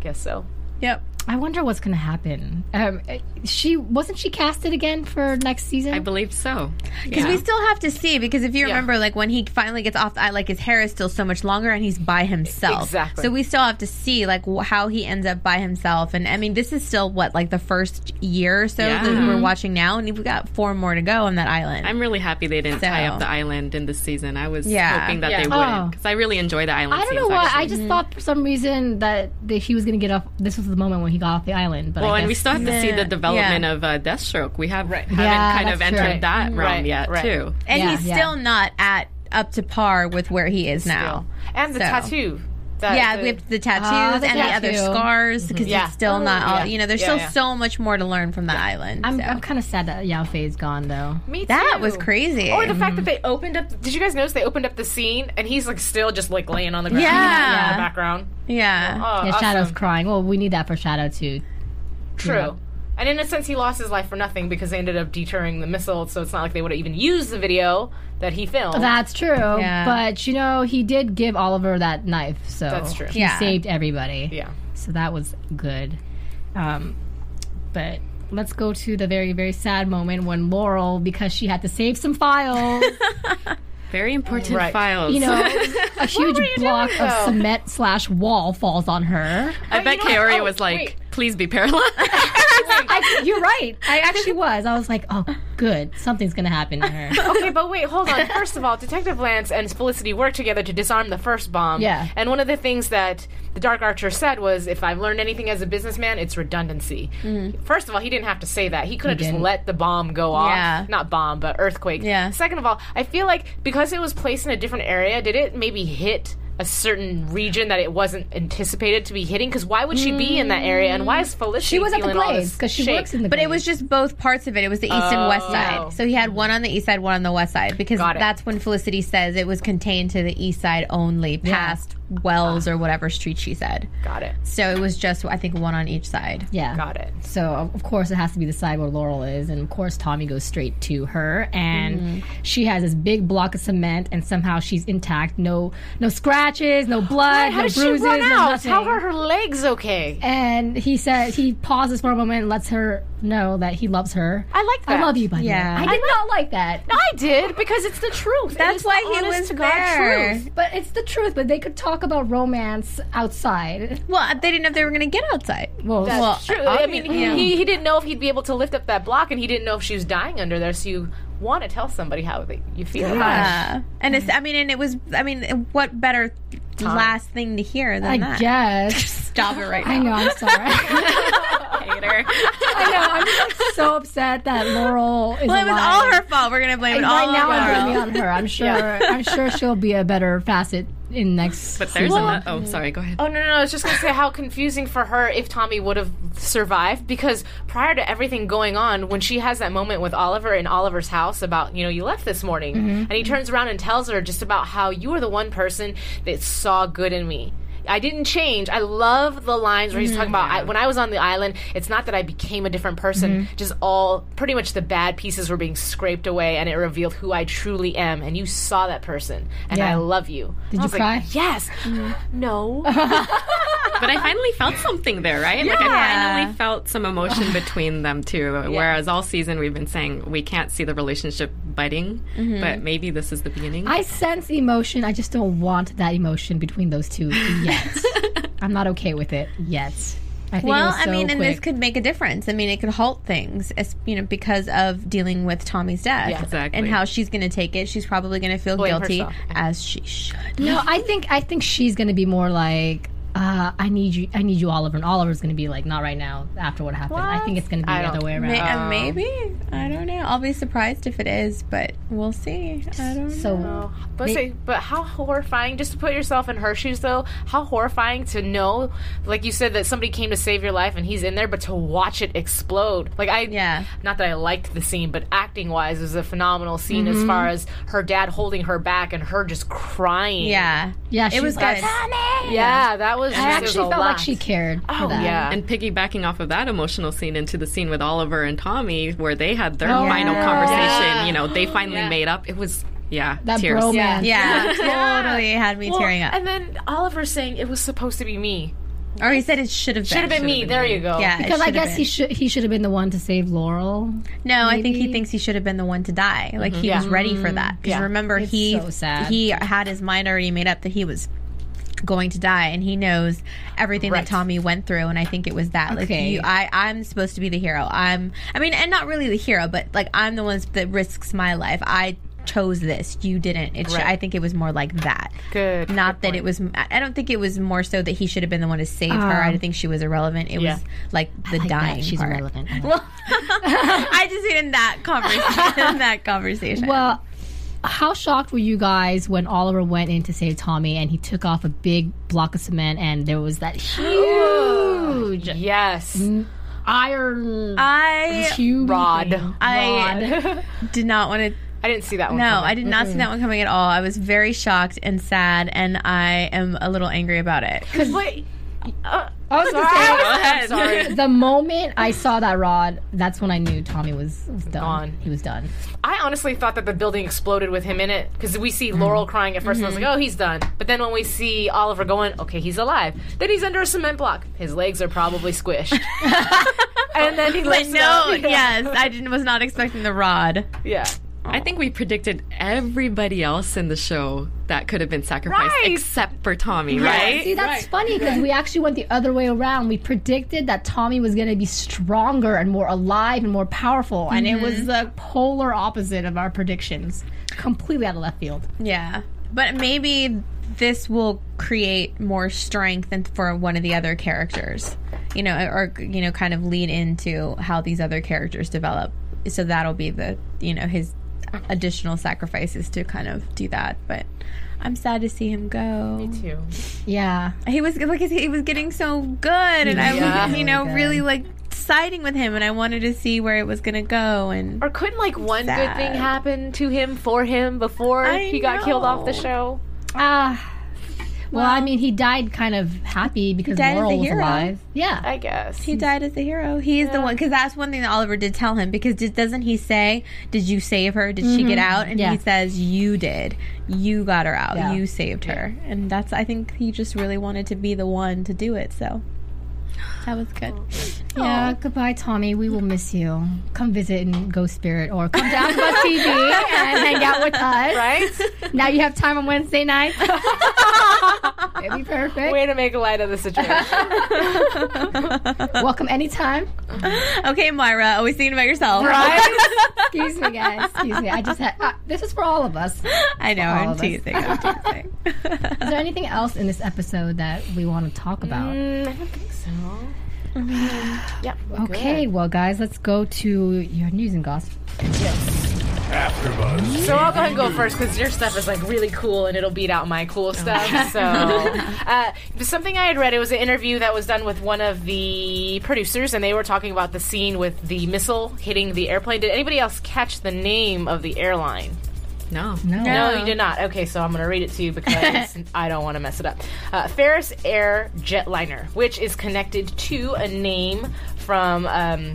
Guess so. Yep. I wonder what's going to happen. Um, eh, she wasn't she casted again for next season? I believe so. Because we still have to see. Because if you Yeah. remember, like when he finally gets off the island, like his hair is still so much longer, and he's by himself. Exactly. So we still have to see like wh- how he ends up by himself. And I mean, this is still what like the first year or so Yeah. that we're mm-hmm. watching now, and we've got four more to go on that island. I'm really happy they didn't So- tie up the island in this season. I was Yeah. hoping that Yeah. they Oh. wouldn't because I really enjoy the island. I don't know why. actually. I just mm-hmm. thought for some reason that, that he was going to get off. This was the moment when he got off the island. But well, I and we still have to see the development Yeah. of uh, Deathstroke. We have haven't Yeah, kind of entered true. that realm Right, yet, right. too. and Yeah, he's yeah. still not at up to par with where he is now. And the So- tattoo. That- yeah, the- we have the tattoos Ah, the and the other scars because Yeah. he's still not all. Yeah. You know, there's Yeah, still yeah. so much more to learn from that island. I'm, so. I'm kind of sad that Yao Fei's gone though. Me too. That was crazy. Or the fact that they opened up. Did you guys notice they opened up the scene and he's like still just like laying on the ground Yeah. in the background? yeah. Oh, yeah, Shado's crying. Well, we need that for Shadow too. True. Yeah. And in a sense, he lost his life for nothing because they ended up deterring the missile. So it's not like they would have even used the video that he filmed. That's true. Yeah. But you know, he did give Oliver that knife, so That's true. He Yeah. saved everybody. yeah. So that was good. Um, but let's go to the very very sad moment when Laurel, because she had to save some files, Very important Right. files. you know, a huge block doing, of cement slash wall falls on her. I bet you? Kaori Oh, was like, wait. Please be paralyzed. I, you're right. I actually was. I was like, oh, good, something's gonna happen to her. okay, but wait, hold on. First of all, Detective Lance and Felicity worked together to disarm the first bomb. Yeah. And one of the things that the Dark Archer said was, if I've learned anything as a businessman, it's redundancy. Mm-hmm. First of all, he didn't have to say that. He could have just didn't. let the bomb go off. Yeah. Not bomb, but earthquake. Yeah. Second of all, I feel like because it was placed in a different area, did it maybe hit a certain region that it wasn't anticipated to be hitting? Because why would she be in that area? And why is mm. Felicity She was at the feeling all Glades because she shake? works in the. Place. But it was just both parts of it. It was the east and west Oh. side. So he had one on the east side, one on the west side, because Got it. that's when Felicity says it was contained to the east side only, past Wells or whatever street she said. Got it. So it was just, I think, one on each side. yeah. Got it. So of course it has to be the side where Laurel is, and of course Tommy goes straight to her, and Mm-hmm. she has this big block of cement, and somehow she's intact, no no scratches, no blood, How no did she bruises, run no out? nothing. Tell her her leg's okay. And he says he pauses for a moment and lets her know that he loves her. I like that. I love you, buddy. Yeah. I did not like that. No, I did because it's the truth. That's why the he honest was to God there. truth. But it's the truth. But they could talk about romance outside. Well, they didn't know if they were going to get outside. Well, That's Well, true. I mean, he, yeah. he, he didn't know if he'd be able to lift up that block, and he didn't know if she was dying under there. So you want to tell somebody how they, you feel. about. Yeah. And it's, I mean, and it was, I mean, what better last thing to hear than I that? guess. Stop it right now. I know. I'm sorry. better. I know. I'm just like, so upset that Laurel is Well, it was alive. all her fault. We're gonna blame it And all right now on I'm Laurel. blaming it on her. I'm sure. I'm sure she'll be a better facet in next. But there's season. another. Oh, sorry. Go ahead. Oh no, no, no! I was just gonna say how confusing for her if Tommy would have survived because prior to everything going on, when she has that moment with Oliver in Oliver's house about you know you left this morning, Mm-hmm. and he turns around and tells her just about how you were the one person that saw good in me. I didn't change. I love the lines where he's Mm-hmm. talking about I, when I was on the island. It's not that I became a different person. Mm-hmm. Just all pretty much the bad pieces were being scraped away, and it revealed who I truly am. And you saw that person, and Yeah. I love you. Did you was like, cry? yes. No. But I finally felt something there, right? Like I finally felt some emotion between them too. Whereas all season we've been saying we can't see the relationship budding, but maybe this is the beginning. I sense emotion. I just don't want that emotion between those two yet. I'm not okay with it yet. I think it Well, was I so mean, and this could make a difference. I mean, it could halt things, as, you know, because of dealing with Tommy's death Yeah. Exactly. and how she's going to take it. She's probably going to feel Blame guilty, herself. as she should. No, I think I think she's gonna be more like, uh, I need you, I need you, Oliver, and Oliver's gonna be like, not right now. After what happened, I think it's gonna be I the other way around. May- uh, maybe I don't know. I'll be surprised if it is, but we'll see. I don't so know. But say, but how horrifying! Just to put yourself in her shoes, though, how horrifying to know, like you said, that somebody came to save your life and he's in there, but to watch it explode. Like I, Yeah. Not that I liked the scene, but acting wise, it was a phenomenal scene as far as her dad holding her back and her just crying. Yeah, yeah, she it was like, good. yeah, that was. I just, it actually a felt like she cared. Oh for that. yeah, and piggybacking off of that emotional scene into the scene with Oliver and Tommy, where they had their Oh, final yeah. conversation, you know, they finally made up. It was, yeah, That tears. bromance. Yeah, yeah totally had me Well, tearing up. And then Oliver saying it was supposed to be me. or he said it should have been. Should have been me. there you go. Yeah, it Because I guess been. he should he should have been the one to save Laurel. No, I think he thinks he should have been the one to die. Like he Yeah. was ready for that. Because Yeah. remember, It's he so sad. he had his mind already made up that he was going to die, and he knows everything Right. that Tommy went through. And I think it was that. Like you, I, I'm supposed to be the hero. I'm. I mean, and not really the hero, but like I'm the one that risks my life. I chose this. You didn't. It. Right. I think it was more like that. Good. Not good that it was. I don't think it was more so that he should have been the one to save her. Um, I think she was irrelevant. It Yeah. was like the like that. dying She's part. irrelevant. I just in that conversation. in that conversation. Well, how shocked were you guys when Oliver went in to save Tommy and he took off a big block of cement and there was that huge Yes. iron I tube Rod. thing. I did not want to. I didn't see that one. No, coming. I did not see that one coming at all. I was very shocked and sad, and I am a little angry about it. Because Wait. Uh, I was gonna Sorry. say, Go ahead. Sorry. the moment I saw that rod, that's when I knew Tommy was, was done. Gone. He was done. I honestly thought that the building exploded with him in it because we see mm-hmm. Laurel crying at 1st and I was like, mm-hmm. oh, he's done. But then when we see Oliver going, okay, he's alive. Then he's under a cement block. His legs are probably squished. and then he But lifts no, up. yes, I didn't. Was not expecting the rod. Yeah. I think we predicted everybody else in the show that could have been sacrificed Right. except for Tommy, See, right? See, that's funny because we actually went the other way around. We predicted that Tommy was going to be stronger and more alive and more powerful, and it was mm-hmm. the polar opposite of our predictions. Completely out of left field. Yeah, but maybe this will create more strength than for one of the other characters. You know, or you know, kind of lead into how these other characters develop. So that'll be the you know his additional sacrifices to kind of do that. But I'm sad to see him go. Me too. Yeah. He was like he was getting so good, and I was you know Really really like siding with him, and I wanted to see where it was gonna go. And Or couldn't like one good thing happen to him for him before I he got killed off the show? Ah. Well, I mean, he died kind of happy because died as Laurel a was hero. alive. Yeah. I guess. He died as a hero. He's the one because that's one thing that Oliver did tell him. Because did, doesn't he say, "Did you save her? Did she get mm-hmm. out?" And Yeah. he says, "You did. You got her out. Yeah. You saved her." And that's I think he just really wanted to be the one to do it. So that was good. Yeah, goodbye, Tommy. We will miss you. Come visit in Ghost Spirit or come down to Buzz TV and hang out with us. Right? Now you have time on Wednesday night. It'd be perfect. Way to make light of the situation. Welcome anytime. Okay, Myra, always thinking about yourself. Excuse me, guys. Excuse me. I just had. Uh, this is for all of us. I know. All I'm of us. teasing. I'm teasing. Is there anything else in this episode that we want to talk about? Mm, I don't think so. Yep. Okay, well, guys, let's go to your news and gossip. Yes. After AfterBuzz. So I'll go ahead and go first because your stuff is like really cool and it'll beat out my cool stuff. So uh, something I had read. It was an interview that was done with one of the producers, and they were talking about the scene with the missile hitting the airplane. Did anybody else catch the name of the airline? No. No. No, you did not. Okay, so I'm going to read it to you because I don't want to mess it up. Uh, Ferris Air Jetliner, which is connected to a name from um,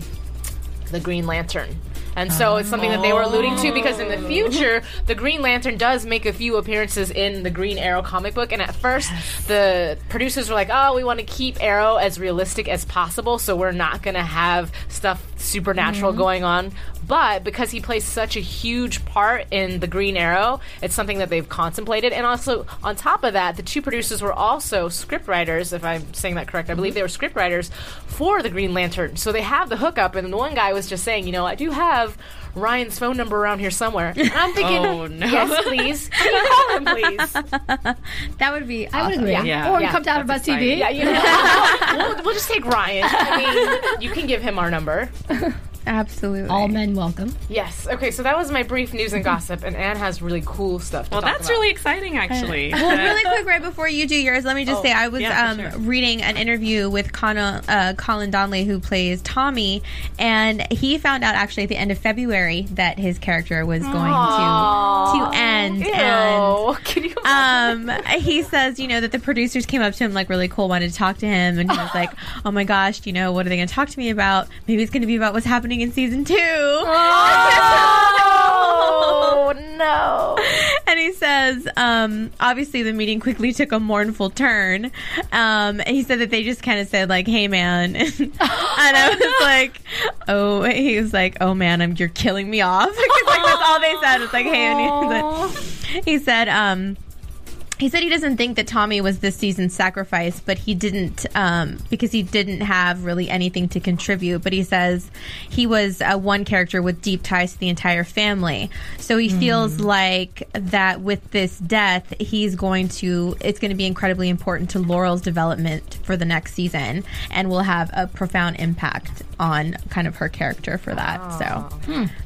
the Green Lantern. And so it's something that they were alluding to because in the future, the Green Lantern does make a few appearances in the Green Arrow comic book. And at first, the producers were like, oh, we want to keep Arrow as realistic as possible, so we're not going to have stuff supernatural mm-hmm. going on. But because he plays such a huge part in the Green Arrow, it's something that they've contemplated. And also, on top of that, the two producers were also scriptwriters, if I'm saying that correct. I believe mm-hmm. they were scriptwriters for the Green Lantern. So they have the hookup. And the one guy was just saying, you know, I do have Ryan's phone number around here somewhere. And I'm thinking, Oh, no. yes, please. Can you call him, please? That would be. I would awesome. agree. Yeah. Or Yeah, come to AfterBuzz that's TV. Yeah, you know, we'll, we'll just take Ryan. I mean, you can give him our number. Absolutely. All men welcome. Yes. Okay, so that was my brief news and gossip, and Anne has really cool stuff to Well, talk that's about. really exciting, actually. Well, really quick, right before you do yours, let me just Oh, say I was yeah, um, sure. reading an interview with Connor, uh, Colin Donnelly, who plays Tommy, and he found out actually at the end of February that his character was going to to end. Ew. And Can you um, he says, you know, that the producers came up to him like really cool, wanted to talk to him, and he was like, "Oh my gosh, you know, what are they going to talk to me about? Maybe it's going to be about what's happening in season two. Oh no! and he says, um, obviously the meeting quickly took a mournful turn. Um, and he said that they just kind of said like, "Hey, man," and I was like, "Oh," he was like, "Oh man, I'm you're killing me off." like that's all they said. It's like, "Hey," and he said, he said, um, he said he doesn't think that Tommy was this season's sacrifice, but he didn't um, because he didn't have really anything to contribute. But he says he was uh, one character with deep ties to the entire family. So he feels like that with this death, he's going to it's going to be incredibly important to Laurel's development for the next season, and will have a profound impact on kind of her character for that. So,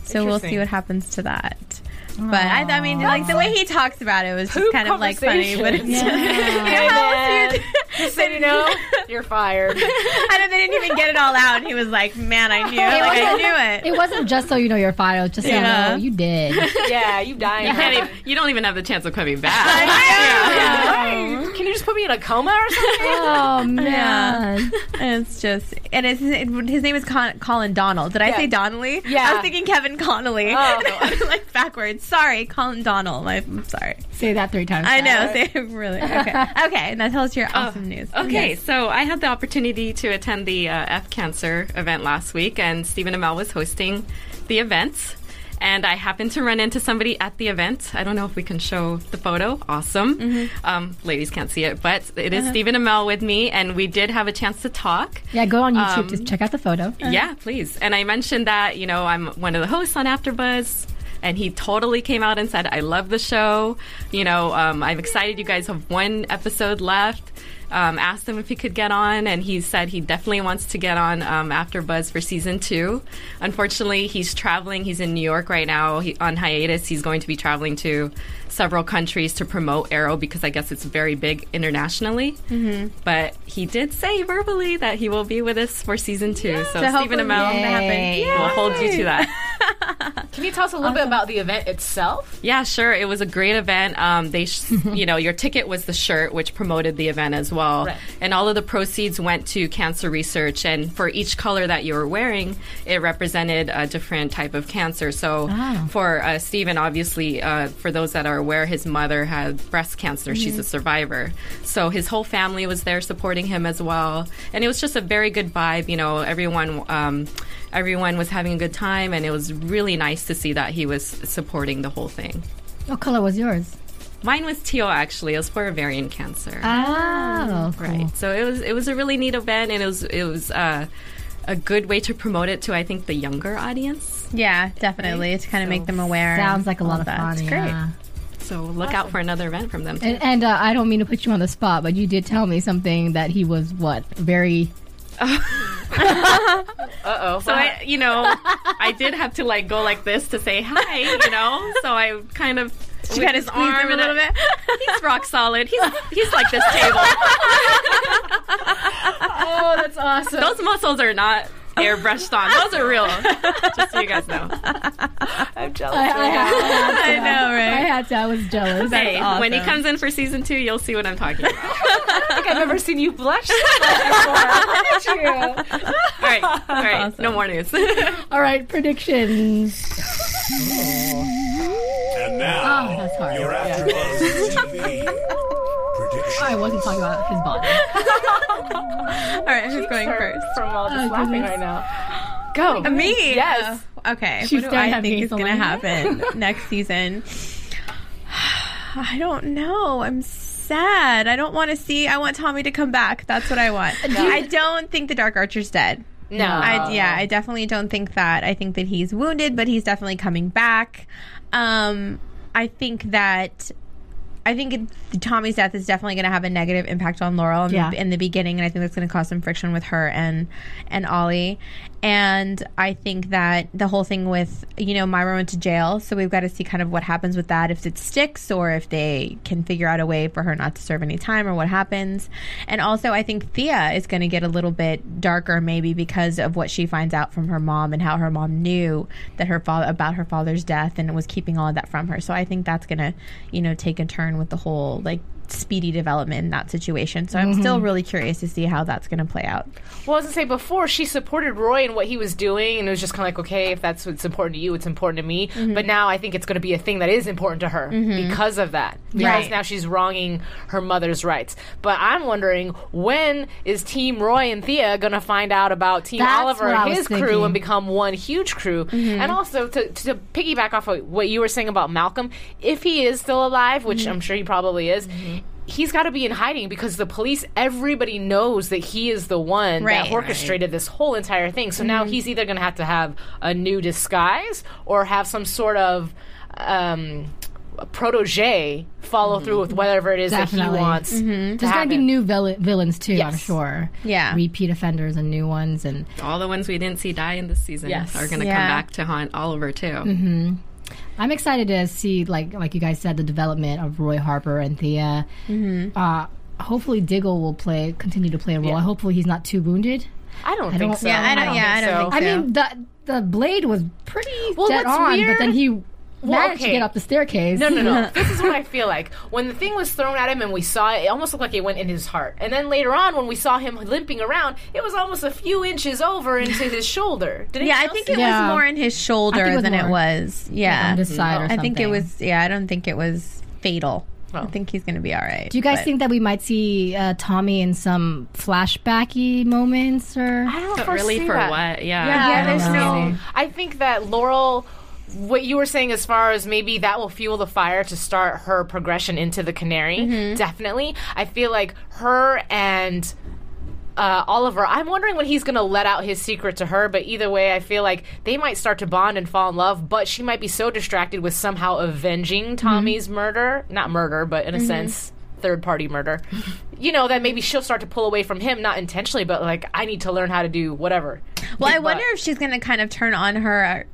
so we'll see what happens to that. But I, I mean, like the way he talks about it was just Poop kind of like funny. But it's conversation. Hey, man. Just so you know, you're fired. I know they didn't even get it all out, and he was like, "Man, I knew, it like I knew it." It wasn't just so you know you're fired. Just so Yeah. you know you did. Yeah, you dying. You, can't even, you don't even have the chance of coming back. Yeah. Can you just put me in a coma or something? Oh man. It's just, and it's his name is Con- Colin Donnell. Did I Yeah. say Donnelly? Yeah. I was thinking Kevin Connolly. Oh. like backwards. Sorry, Colin Donnell. I'm sorry. Say that three times. I know. Say it really. Okay. Okay. Now tell us your awesome news. Okay, Yes. so I had the opportunity to attend the uh, F Cancer event last week, and Stephen Amell was hosting the event. And I happened to run into somebody at the event. I don't know if we can show the photo. Awesome. Mm-hmm. Um, ladies can't see it, but it is Uh-huh. Stephen Amell with me, and we did have a chance to talk. Yeah, go on YouTube Um, to check out the photo. Yeah, please. And I mentioned that, you know, I'm one of the hosts on AfterBuzz. And he totally came out and said, I love the show. You know, um, I'm excited you guys have one episode left. Um, asked him if he could get on, and he said he definitely wants to get on um, After Buzz for season two. Unfortunately, he's traveling. He's in New York right now he, on hiatus. He's going to be traveling to several countries to promote Arrow because I guess it's very big internationally. Mm-hmm. But he did say verbally that he will be with us for season two. So, So Stephen hopefully Amell that happens. will hold you to that. Can you tell us a little bit about the event itself? Yeah, sure. It was a great event. Um, they, sh- you know, your ticket was the shirt, which promoted the event as well, Right. and all of the proceeds went to cancer research. And for each color that you were wearing, it represented a different type of cancer. So Ah. for uh, Stephen, obviously, uh, for those that are aware, his mother had breast cancer. She's a survivor. So his whole family was there supporting him as well, and it was just a very good vibe. You know, everyone. Um, Everyone was having a good time, and it was really nice to see that he was supporting the whole thing. What color was yours? Mine was teal actually. It was for ovarian cancer. Oh, cool. right. So it was it was a really neat event, and it was it was uh, a good way to promote it to I think the younger audience. Yeah, definitely. To kind of make them aware. Sounds like a lot of that. fun. It's great. Yeah. So look out for another event from them. Too. And, and uh, I don't mean to put you on the spot, but you did tell me something that he was what very Uh oh. So I, you know, I did have to like go like this to say hi, you know. So I kind of She kinda his arm him a little bit. He's rock solid. He's he's like this table. oh, that's awesome. Those muscles are not airbrushed on. Those are real. Just so you guys know. I'm jealous. I, I, had, I, had. I know, right? I had to. I was jealous. Hey, awesome. when he comes in for season two, you'll see what I'm talking about. I don't think I've ever seen you blush so much before. Look at you. All right, all right, no more news. All right, predictions. Oh. And now, Oh, that's hard. your AfterBuzz TV prediction. I wasn't talking about his body. All right, who's going first? From all this Oh, laughing goodness. right now. Go. Me? Yes. Oh, okay. She's what do I think me, is going to happen next season? I don't know. I'm sad. I don't want to see. I want Tommy to come back. That's what I want. I don't think the Dark Archer's dead. No. I, yeah, I definitely don't think that. I think that he's wounded, but he's definitely coming back. Um, I think that. I think it, Tommy's death is definitely going to have a negative impact on Laurel in, Yeah. the, in the beginning, and I think that's going to cause some friction with her and and Ollie. And I think that the whole thing with you know Moira went to jail, so we've got to see kind of what happens with that if it sticks or if they can figure out a way for her not to serve any time or what happens. And also, I think Thea is going to get a little bit darker maybe because of what she finds out from her mom and how her mom knew that her father about her father's death and was keeping all of that from her. So I think that's going to you know take a turn with the whole like speedy development in that situation. So I'm mm-hmm. still really curious to see how that's going to play out. Well, as I say before she supported Roy and what he was doing, and it was just kind of like, okay, if that's what's important to you, it's important to me. Mm-hmm. But now I think it's going to be a thing that is important to her mm-hmm. because of that. Because Right. now she's wronging her mother's rights. But I'm wondering when is Team Roy and Thea going to find out about Team That's Oliver and was his crew and become one huge crew? And also to, to piggyback off of what you were saying about Malcolm, if he is still alive, which I'm sure he probably is. He's got to be in hiding because the police, everybody knows that he is the one Right. that orchestrated this whole entire thing. So Mm-hmm. now he's either going to have to have a new disguise or have some sort of um, protege follow through with whatever it is that Mm-hmm. Definitely. he wants. to There's going to be new vil- villains too, I'm sure. Yeah. Repeat offenders and new ones. And All the ones we didn't see die in this season Yes. are going to Yeah. come back to haunt Oliver too. I'm excited to see, like like you guys said, the development of Roy Harper and Thea. Mm-hmm. Uh, hopefully, Diggle will play, continue to play a role. Yeah. Hopefully, he's not too wounded. I don't I think don't- so. Yeah, I don't- yeah, I don't think I mean, the the blade was pretty Well, dead on, but then he managed to okay. get up the staircase. No, no, no. this is what I feel like. When the thing was thrown at him and we saw it, it almost looked like it went in his heart. And then later on, when we saw him limping around, it was almost a few inches over into his shoulder. Did Yeah, I think it Yeah. was more in his shoulder it was than it was. Yeah, on this side or I think it was. Yeah, I don't think it was fatal. I think he's going to be all right. Do you guys but- think that we might see uh, Tommy in some flashbacky moments, or I don't But really, for that. what? Yeah. Yeah, I don't there's know. no. I think that Laurel. What you were saying, as far as maybe that will fuel the fire to start her progression into the Canary, Mm-hmm. definitely. I feel like her and uh, Oliver. I'm wondering when he's going to let out his secret to her. But either way, I feel like they might start to bond and fall in love. But she might be so distracted with somehow avenging Tommy's murder, not murder, but in a sense, third party murder. you know that maybe she'll start to pull away from him, not intentionally, but like I need to learn how to do whatever. Well, I But- wonder if she's going to kind of turn on her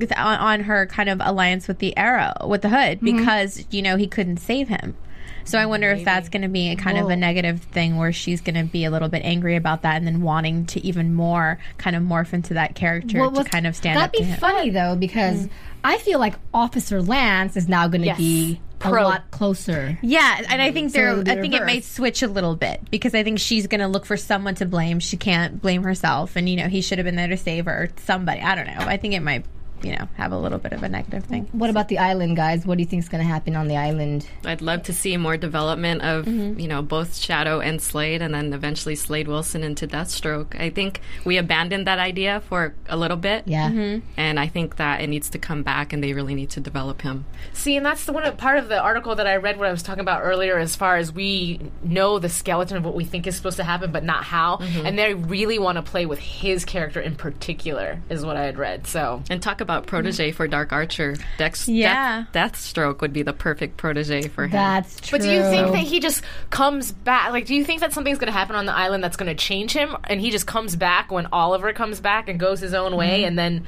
on, on her kind of alliance with the Arrow, with the Hood, Mm-hmm. because you know he couldn't save him. So I wonder if that's going to be a kind of a negative thing where she's going to be a little bit angry about that, and then wanting to even more kind of morph into that character Well, to kind of stand That'd up to be funny though, because I feel like Officer Lance is now going to Yes. be Pro. a lot closer. Yeah, and I think So there. the I think it may reverse. switch a little bit because I think she's going to look for someone to blame. She can't blame herself, and you know he should have been there to save her. Or somebody, I don't know. I think it might, you know, have a little bit of a negative thing. What about the island, guys? What do you think is going to happen on the island? I'd love to see more development of mm-hmm. you know both Shado and Slade, and then eventually Slade Wilson into Deathstroke. I think we abandoned that idea for a little bit, Yeah. Mm-hmm. and I think that it needs to come back, and they really need to develop him. See, and that's the one part of the article that I read what I was talking about earlier, as far as we know the skeleton of what we think is supposed to happen, but not how. Mm-hmm. And they really want to play with his character in particular, is what I had read. So And talk about about protege for Dark Archer. Dex, Yeah. Death, Deathstroke would be the perfect protege for him. That's true. But do you think that he just comes back? Like, do you think that something's going to happen on the island that's going to change him, and he just comes back when Oliver comes back and goes his own way, Mhm. and then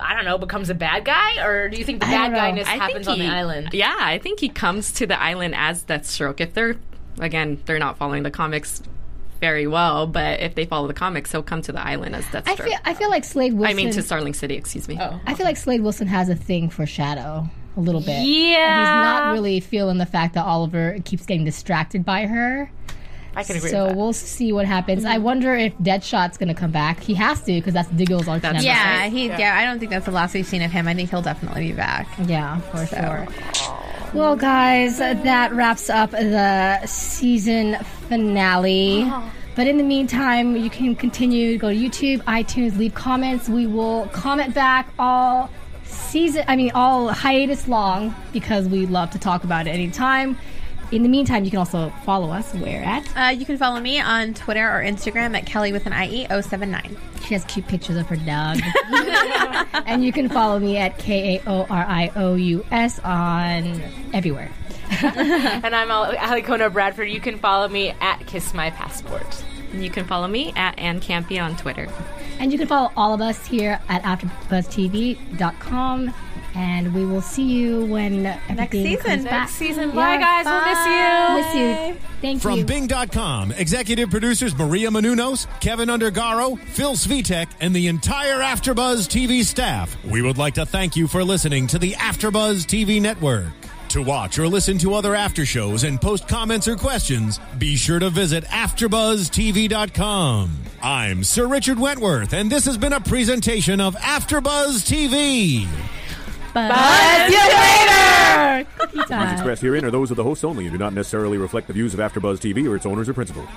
I don't know, becomes a bad guy, or do you think the bad don't guyness I think happens on the island? Yeah, I think he comes to the island as Deathstroke. If they're, again, they're not following the comics very well, but if they follow the comics, he'll come to the island as Deathstroke. I feel I feel like Slade Wilson. I mean, to Starling City, excuse me. Oh. I feel like Slade Wilson has a thing for Shado a little bit. Yeah. And he's not really feeling the fact that Oliver keeps getting distracted by her. I can agree So with that. we'll see what happens. I wonder if Deadshot's going to come back. He has to because that's Diggle's arch nemesis. yeah, he. Yeah, I don't think that's the last we've seen of him. I think he'll definitely be back. Yeah, for sure. Well, guys, that wraps up the season finale. Uh-huh. But in the meantime, you can continue to go to YouTube, iTunes, leave comments. We will comment back all season, I mean, all hiatus long because we love to talk about it anytime. In the meantime, you can also follow us. Where at? Uh, you can follow me on Twitter or Instagram at Kelly with an IE 079. She has cute pictures of her dog. and you can follow me at K A O R I O U S on everywhere. and I'm Al- Alikona Bradford. You can follow me at Kiss My Passport. And you can follow me at Ann Campea on Twitter. And you can follow all of us here at AfterBuzzTV.com. And we will see you when everything season. comes Next back. season. Bye, guys. We'll miss you. Miss you. Thank From you. Bing.com, executive producers Maria Menounos, Keven Undergaro, Phil Svitek, and the entire Afterbuzz TV staff, we would like to thank you for listening to the Afterbuzz TV network. To watch or listen to other after shows and post comments or questions, be sure to visit AfterBuzzTV.com. I'm Sir Richard Wentworth, and this has been a presentation of Afterbuzz TV. Buzz you later! Cookie Views time. expressed herein are those of the hosts only and do not necessarily reflect the views of AfterBuzz TV or its owners or principals.